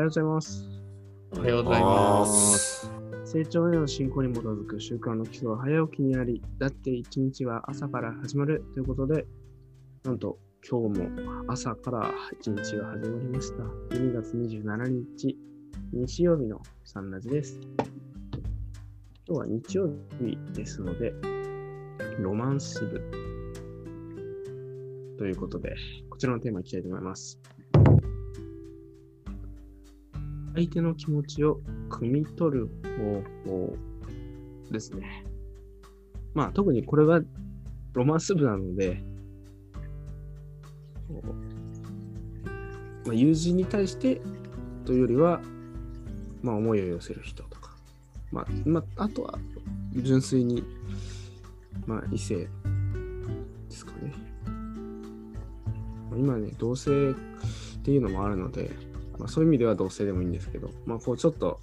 ようございます。おはようございます。成長への進行に基づく習慣の基礎は早起きにあり、だって一日は朝から始まるということで、なんと今日も朝から一日が始まりました。12月27日、日曜日のサンラジです。今日は日曜日ですので、ロマンス部ということで、こちらのテーマいきたいと思います。相手の気持ちを汲み取る方法ですね。まあ特にこれがロマンス部なので、まあ、友人に対してというよりは、まあ思いを寄せる人とか、まあ、まあ、あとは純粋に、まあ異性ですかね。まあ今ね、同性っていうのもあるので、まあ、そういう意味では同性でもいいんですけど、まあ、こうちょっと、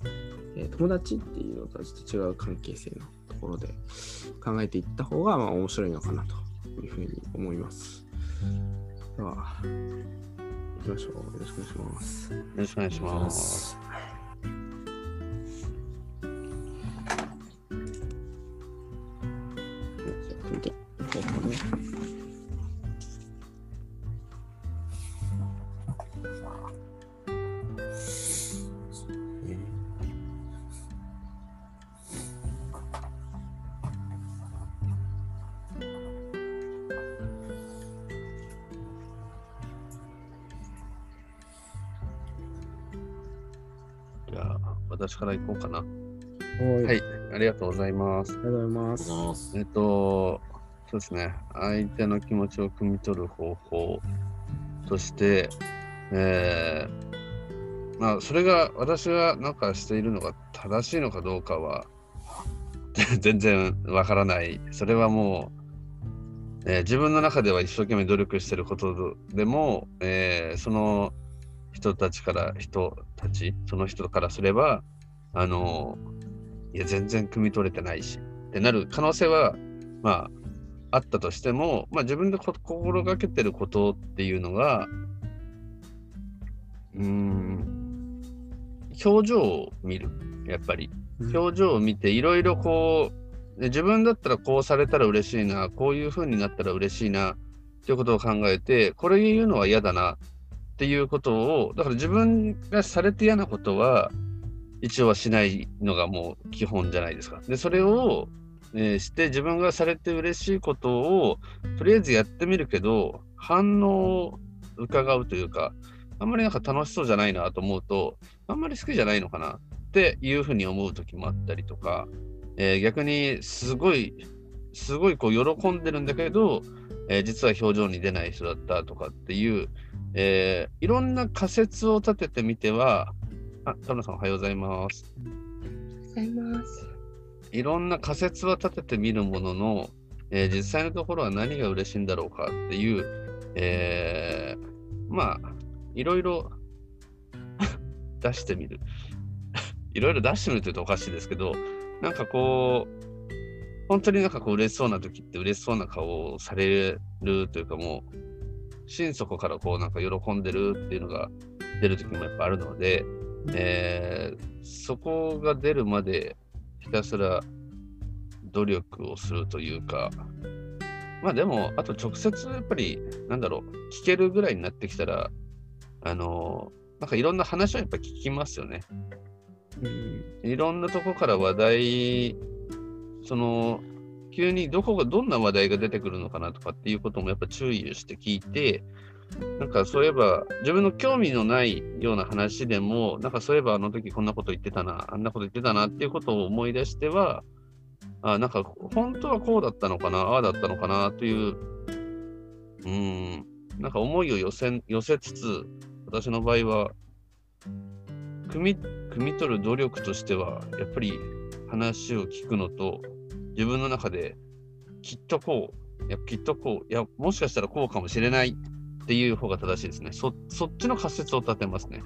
えー友達っていうのとはちょっと違う関係性のところで考えていった方がまあ面白いのかなというふうに思います。では、行きましょう。よろしくお願いします。よろしくお願いします。私から行こうかな。はい。はい、ありがとうございます。ありがとうございます。えっと、そうですね、相手の気持ちを汲み取る方法として、えー、まあ、それが私がなんかしているのが正しいのかどうかは 全然わからない。それはもう、えー自分の中では一生懸命努力してることでも、えーその人たちから、人たち、その人からすれば、あの、いや、全然汲み取れてないし、ってなる可能性は、まあ、あったとしても、まあ、自分でこ心がけてることっていうのが、うーん、表情を見る、やっぱり。表情を見て、いろいろこう、ね自分だったらこうされたら嬉しいな、こういう風になったら嬉しいな、っていうことを考えて、これ言うのは嫌だな、っていうことを、だから自分がされて嫌なことは、一応はしないのがもう基本じゃないですか。で、それを、えーして自分がされて嬉しいことをとりあえずやってみるけど反応を伺うというかあんまりなんか楽しそうじゃないなと思うとあんまり好きじゃないのかなっていうふうに思う時もあったりとか、えー逆にすごいすごいこう喜んでるんだけど、えー実は表情に出ない人だったとかっていう、えーいろんな仮説を立ててみてはあ田村さんおはようございます。ございます。いろんな仮説は立ててみるものの、えー実際のところは何が嬉しいんだろうかっていう、えーまあ、いろいろ出してみる。いろいろ出してみるというとおかしいですけど、なんかこう、本当になんかこう嬉しそうな時って嬉しそうな顔をされるというかもう、心底からこうなんか喜んでるっていうのが出る時もやっぱあるので、えーそこが出るまでひたすら努力をするというか、まあでも、あと直接やっぱり、なんだろう、聞けるぐらいになってきたら、あの、なんかいろんな話はやっぱ聞きますよね。うんいろんなとこから話題、その、急にどこが、どんな話題が出てくるのかなとかっていうこともやっぱ注意をして聞いて、なんかそういえば、自分の興味のないような話でも、なんかそういえばあの時こんなこと言ってたな、あんなこと言ってたなっていうことを思い出しては、あなんか本当はこうだったのかな、ああだったのかなという、うん、なんか思いを寄せ寄せつつ、私の場合は、汲み汲み取る努力としては、やっぱり話を聞くのと、自分の中できっとこう、いやきっとこう、いや、もしかしたらこうかもしれないっていう方が正しいですね。そっちの仮説を立てますね。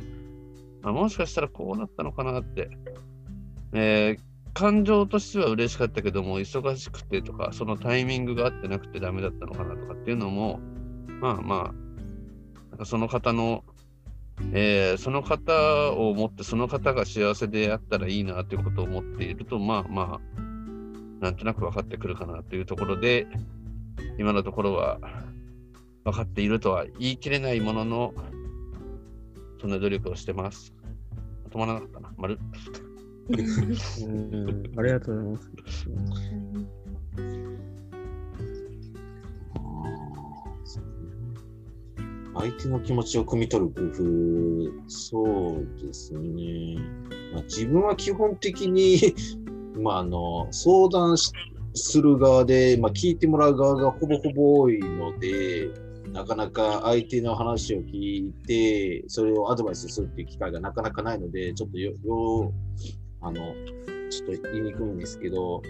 あもしかしたらこうなったのかなって。えー感情としては嬉しかったけども、忙しくてとか、そのタイミングが合ってなくてダメだったのかなとかっていうのも、まあまあ、なんかその方のえーその方を持って、その方が幸せであったらいいなということを思っていると、まあまあ、なんとなく分かってくるかなというところで、今のところは分かっているとは言い切れないものの、そんな努力をしてます。止まらなかったな。丸。うんありがとうございます。相手の気持ちを汲み取る工夫、そうですね。まあ、自分は基本的に、まあ、あの、相談する側で、まあ、聞いてもらう側がほぼほぼ多いので、なかなか相手の話を聞いて、それをアドバイスするっていう機会がなかなかないので、ちょっとよ、よあの、ちょっと言いにくいんですけど、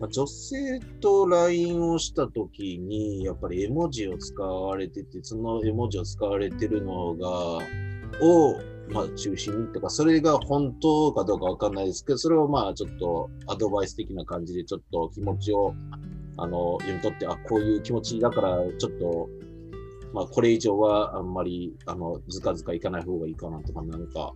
まあ、女性と LINE をしたときに、やっぱり絵文字を使われてて、その絵文字を使われてるのが、を、まあ、中心にとか、それが本当かどうかわかんないですけど、それをまあ、ちょっとアドバイス的な感じで、ちょっと気持ちを、あの、読み取って、あ、こういう気持ちだから、ちょっと、まあ、これ以上はあんまり、あの、ずかずかいかない方がいいかなとか、なんか、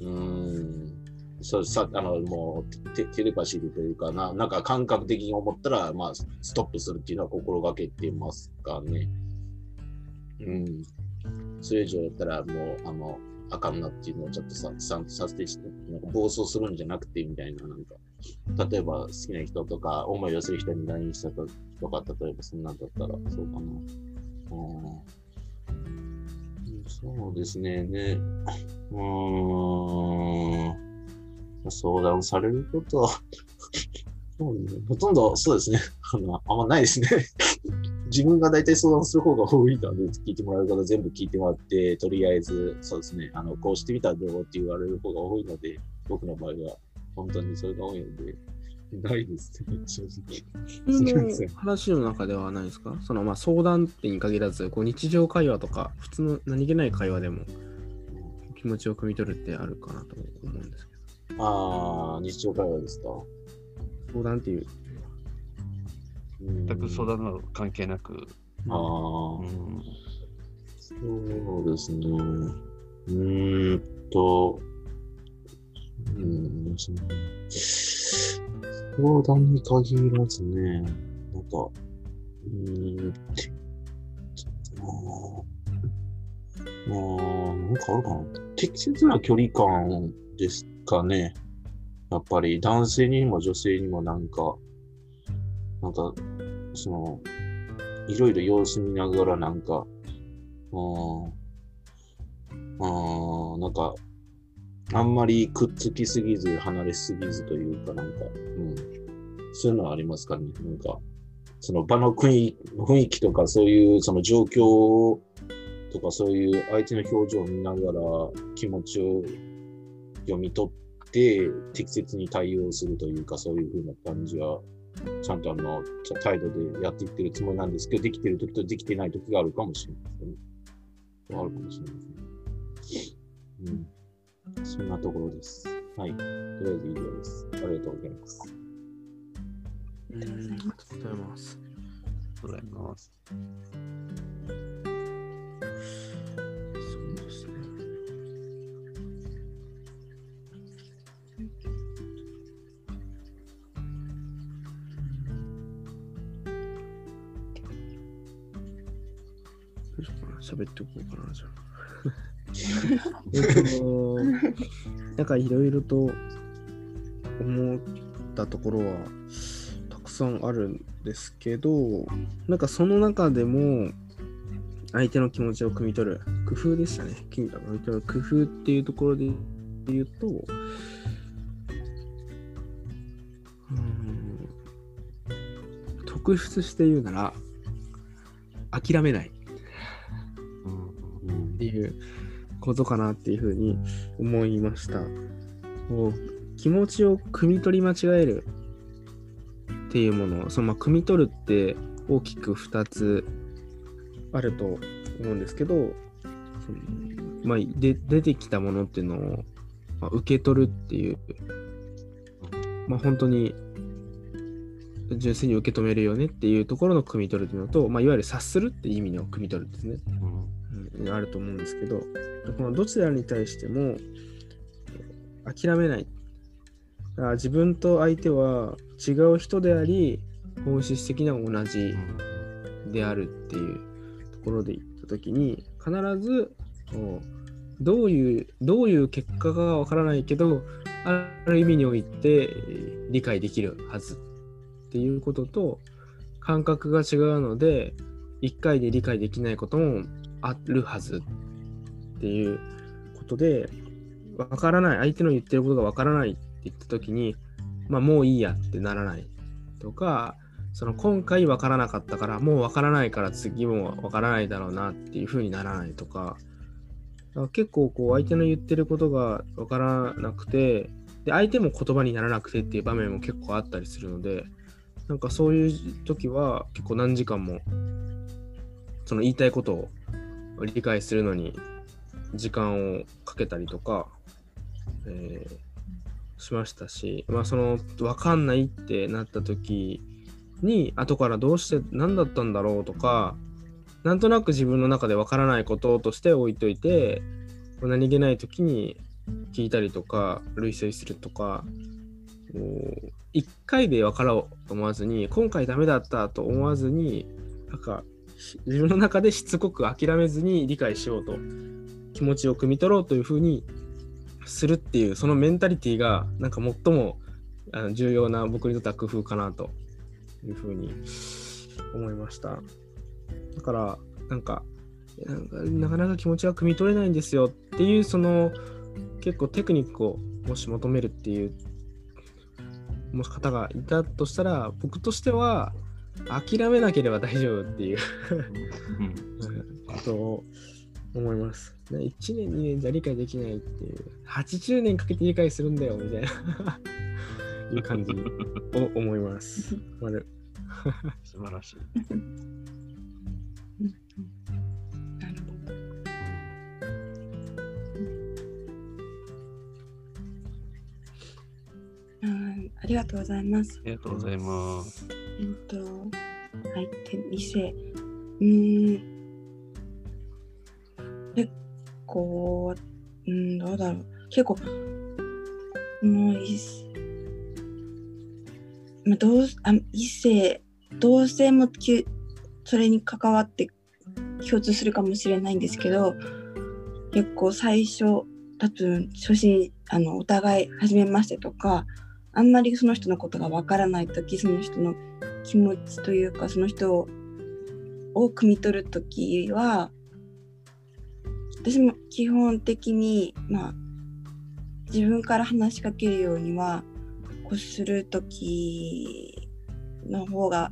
うーん、そうさあのもうテテレパシーというかな、なんか感覚的に思ったら、まあ、ストップするっていうのは心がけてますかね。うん。それ以上やったら、もう、あの、あかんなっていうのをちょっとさ、さんとさせてして、なんか暴走するんじゃなくてみたいな、なんか、例えば好きな人とか、思いをする人に LINE したととか、例えばそんなんだったら、そうかな。うん、そうですね。ね。うーん。相談されることは、ほとんどそうですね。あのあんまないですね。自分が大体相談する方が多いので、聞いてもらう方全部聞いてもらって、とりあえず、そうですね、あのこうしてみたらどう？って言われる方が多いので、僕の場合は本当にそれが多いので、ないですね、正直。話の中ではないですか？そのまあ相談ってに限らず、こう日常会話とか、普通の何気ない会話でも気持ちを汲み取るってあるかなと思うんですけああ、日常会話ですか？ど、相談っていう、うん全く相談の関係なく。ああ、うんそうですね。うーんと、うん、相談に限らずね、なんか、うーん、あーなんかあるかな。適切な距離感ですかね。やっぱり男性にも女性にもなんか、なんか、その、いろいろ様子見ながらなんか、うん、うん、なんか、あんまりくっつきすぎず、離れすぎずというか、なんか、うん、そういうのはありますかね。なんか、その場の雰囲雰囲気とか、そういうその状況とか、そういう相手の表情を見ながら気持ちを読み取って、適切に対応するというか、そういうふうな感じは、ちゃんとあの、態度でやっていってるつもりなんですけど、できてる時とできてない時があるかもしれないですね。あるかもしれないですね。うん。そんなところです。はい。とりあえず以上です。ありがとうございます。うん、ありがとうございます。ございます。しようかな喋っておこうかな、じゃあ。えっと、なんかいろいろと思ったところはたくさんあるんですけど、なんかその中でも相手の気持ちを汲み取る工夫でしたね。汲み取る工夫っていうところで言うと、うん特筆して言うなら、諦めないっていうことかなっていうふうに思いました。こう気持ちを汲み取り間違えるっていうもの、そのまあ汲み取るって大きく2つあると思うんですけど、まあ、で出てきたものっていうのを、まあ、受け取るっていう、まあ、本当に純粋に受け止めるよねっていうところの汲み取るっていうのと、まあ、いわゆる察するっていう意味の汲み取るですね。あると思うんですけど、このどちらに対しても諦めない。自分と相手は違う人であり、本質的には同じであるっていうところで言ったときに、必ずどういう、どういう結果がわからないけど、ある意味において理解できるはずっていうことと、感覚が違うので、一回で理解できないこともあるはずっていうことで、わからない、相手の言ってることがわからないって言ったときに、まあもういいやってならないとか、その今回わからなかったから、もうわからないから次もわからないだろうなっていうふうにならないとか、か結構こう相手の言ってることがわからなくて、で相手も言葉にならなくてっていう場面も結構あったりするので、なんかそういう時は結構何時間もその言いたいことを理解するのに時間をかけたりとか、えーしましたし、まあその分かんないってなった時に後からどうして何だったんだろうとかなんとなく自分の中で分からないこととして置いといて何気ない時に聞いたりとか類推するとか1回で分からおうと思わずに今回ダメだったと思わずになんか自分の中でしつこく諦めずに理解しようと気持ちを汲み取ろうというふうにするっていうそのメンタリティーがなんか最もあの重要な僕にとっては工夫かなというふうに思いました。だからなんかなんかなかなか気持ちが汲み取れないんですよっていうその結構テクニックをもし求めるっていうもし方がいたとしたら僕としては諦めなければ大丈夫っていうことを思います。ね1年、2年じゃ理解できないっていう、80年かけて理解するんだよみたいな いう感じを思います。丸素晴らしい。ありがとうございます。ありがとうございます。えっと、相手、異性。うん。結構、うん、どうだろう。結構、もう異性、まあ、どうあ異性、同性もきゅそれに関わって共通するかもしれないんですけど、結構最初、多分初心、あの、お互い初めましてとか、あんまりその人のことがわからない時その人の気持ちというかその人をを汲み取る時は私も基本的にまあ自分から話しかけるようにはこうする時の方が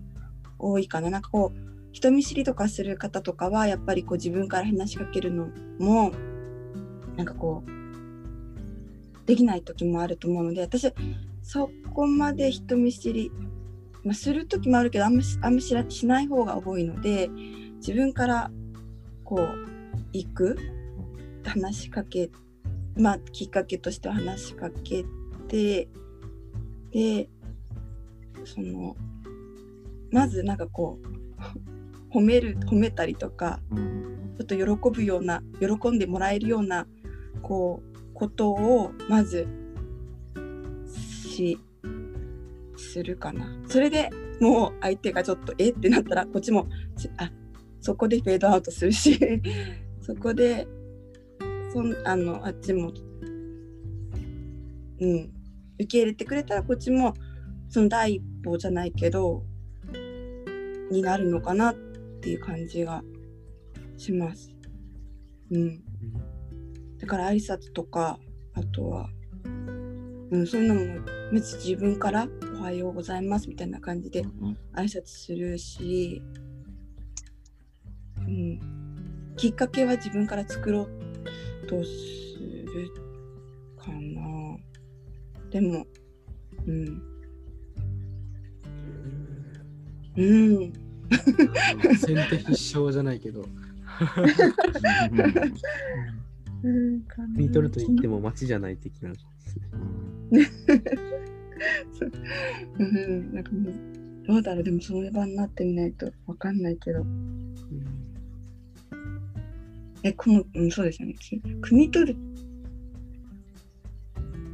多いかな。なんかこう人見知りとかする方とかはやっぱりこう自分から話しかけるのもなんかこうできない時もあると思うので私そこまで人見知り、まあ、する時もあるけどあんましあんましらしない方が多いので自分からこう行く？話しかけまあきっかけとして話しかけてでそのまずなんかこう 褒める褒めたりとかちょっと喜ぶような喜んでもらえるようなこうことをまずしするかなそれでもう相手がちょっとえ？ってなったらこっちもあそこでフェードアウトするし そこでそんあのあっちもうん受け入れてくれたらこっちもその第一歩じゃないけどになるのかなっていう感じがします。うん。だから挨拶とか、あとは、うん、そういうのも別に自分からおはようございますみたいな感じで挨拶するし、うん。きっかけは自分から作ろうとするかな。でも、うん。うん。先手必勝じゃないけど、見取ると言っても街じゃない的な。うん、なんかもう、どうだろう、でもその場になってみないとわかんないけど。え、この、うん、そうですよね。き汲み取る。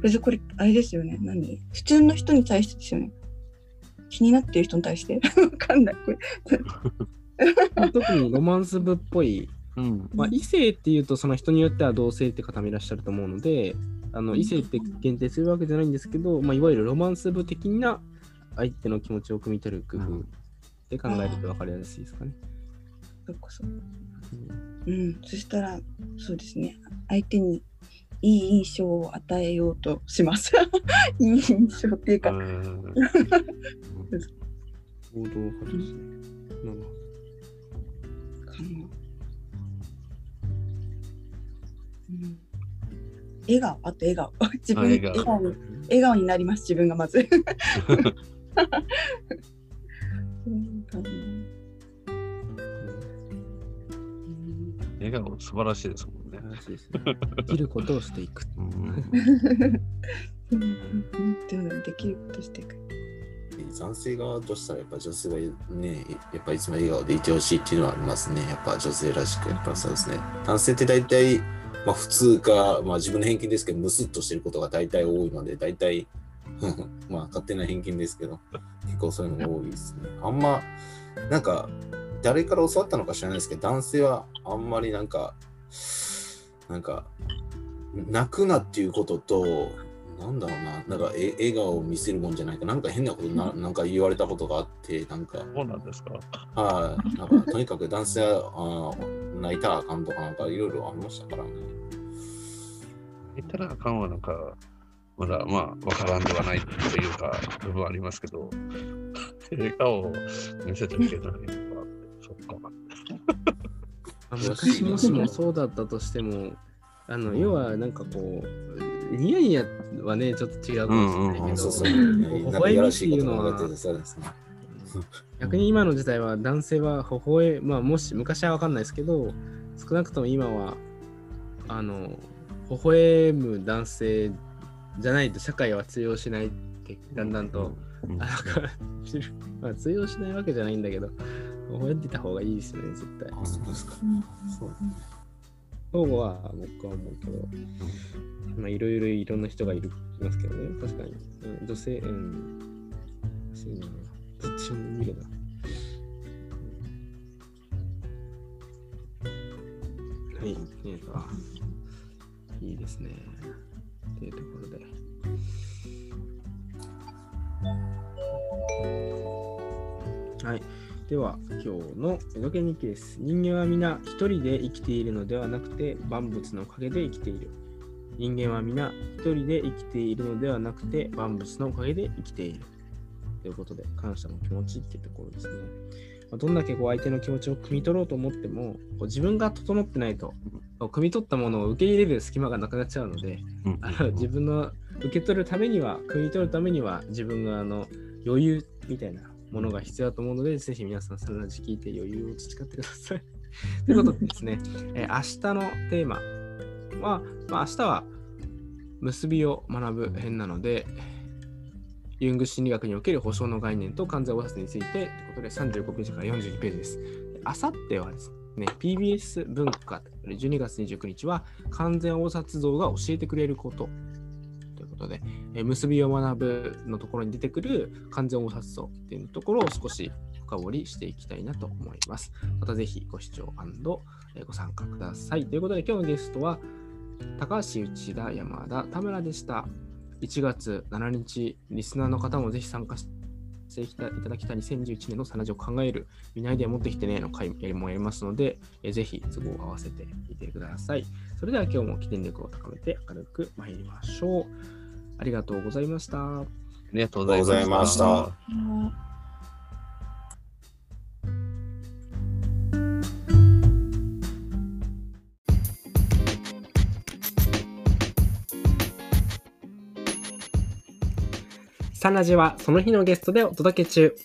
別にこれ、あれですよね。何？普通の人に対してですよね。気になってる人に対して？わかんない。これ。特にロマンス部っぽい、うん。まあ、異性っていうとその人によっては同性って方もいらっしゃると思うのであの異性って限定するわけじゃないんですけど、まあ、いわゆるロマンス部的な相手の気持ちを汲み取る工夫で考えると分かりやすいですかね。そっかそうん。そしたら、そうですね。相手にいい印象を与えようとします。いい印象っていうか、うん行動派ですね。なるほどかなうん笑顔、あと笑顔。自分あ笑顔。笑顔。に笑顔になります、自分がまず。笑顔素晴らしいですもんね。ですね。できることをしていく。うん。うん。できることしていく。男性側としたらやっぱ女性がね、やっぱいつも笑顔でいてほしいっていうのはありますね。やっぱ女性らしく、やっぱそうですね。男性って大体、まあ普通か、まあ自分の偏見ですけど、ムスッとしてることが大体多いので、大体、まあ勝手な偏見ですけど、結構そういうのが多いですね。あんま、なんか、誰から教わったのか知らないですけど、男性はあんまりなんか、なんか、泣くなっていうことと、なんだろうな、なんかえ笑顔を見せるもんじゃないか、なんか変なことななんか言われたことがあって、なんか、そうなんですか。はい、なんかとにかく男性はあー泣いたらあかんとか、なんかいろいろありましたからね。言ったらあかんはなんか、まだまあ、わからんではないというか、部分はありますけど、笑顔を見せちゃいけないのかそっか。まあ昔もしもそうだったとしても、あの要はなんかこう、ニヤニヤはね、ちょっと違うかもしれないけど、うんうんそうそう、微笑みっていいうのは。逆に今の時代は男性は微笑まあもし昔は分かんないですけど少なくとも今はあの微笑む男性じゃないと社会は通用しない。ってだんだんと、うん。あまあ通用しないわけじゃないんだけど。微笑んでた方がいいですね絶対。あ、そうですか。そう。そうは僕は思うけど。まあいろいろいろんな人がいるいますけどね。確かに、うん、女性うん。そうなどっちも見るな。はい、えーと、あいいですね。というところで。はい。では、今日の江戸家日記です。人間は皆一人で生きているのではなくて、万物のおかげで生きている。人間は皆一人で生きているのではなくて、万物のおかげで生きている。ということで、感謝の気持ちっていうところですね。まどんだけこう相手の気持ちを汲み取ろうと思っても、こう自分が整ってないと、こう汲み取ったものを受け入れる隙間がなくなっちゃうので、うんあの自分の受け取るためには、汲み取るためには、自分があの余裕みたいなものが必要だと思うので、ぜひ皆さん、サラダジ聞いて余裕を培ってください。ということでですね、えー明日のテーマは、まあ、明日は結びを学ぶ編なので、ユング心理学における保証の概念と完全応殺についてということで35ページから42ページです。あさってはですね、ね PBS 文化12月29日は完全応殺像が教えてくれることということで、え結びを学ぶのところに出てくる完全応殺像っていうところを少し深掘りしていきたいなと思います。またぜひご視聴ご参加ください。ということで今日のゲストは高橋内田山田田村でした。1月7日、リスナーの方もぜひ参加していただきたい2021年のサナジを考える、見ないで持ってきてねの回もやりますので、えーぜひ都合を合わせてみてください。それでは今日も起点力を高めて明るく参りましょう。ありがとうございました。ありがとうございました。ありがとうございましたサナジはその日のゲストでお届け中。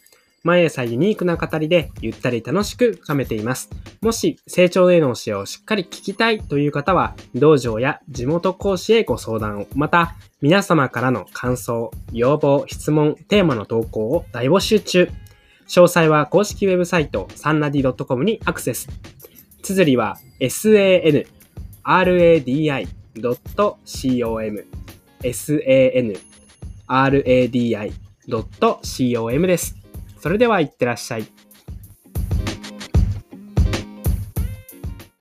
毎朝ユニークな語りでゆったり楽しく深めています。もし成長への教えをしっかり聞きたいという方は、道場や地元講師へご相談を、また皆様からの感想、要望、質問、テーマの投稿を大募集中。詳細は公式ウェブサイトサンラディ .com にアクセス。綴りは sanradi.com sanradi.com です。それではいってらっしゃい。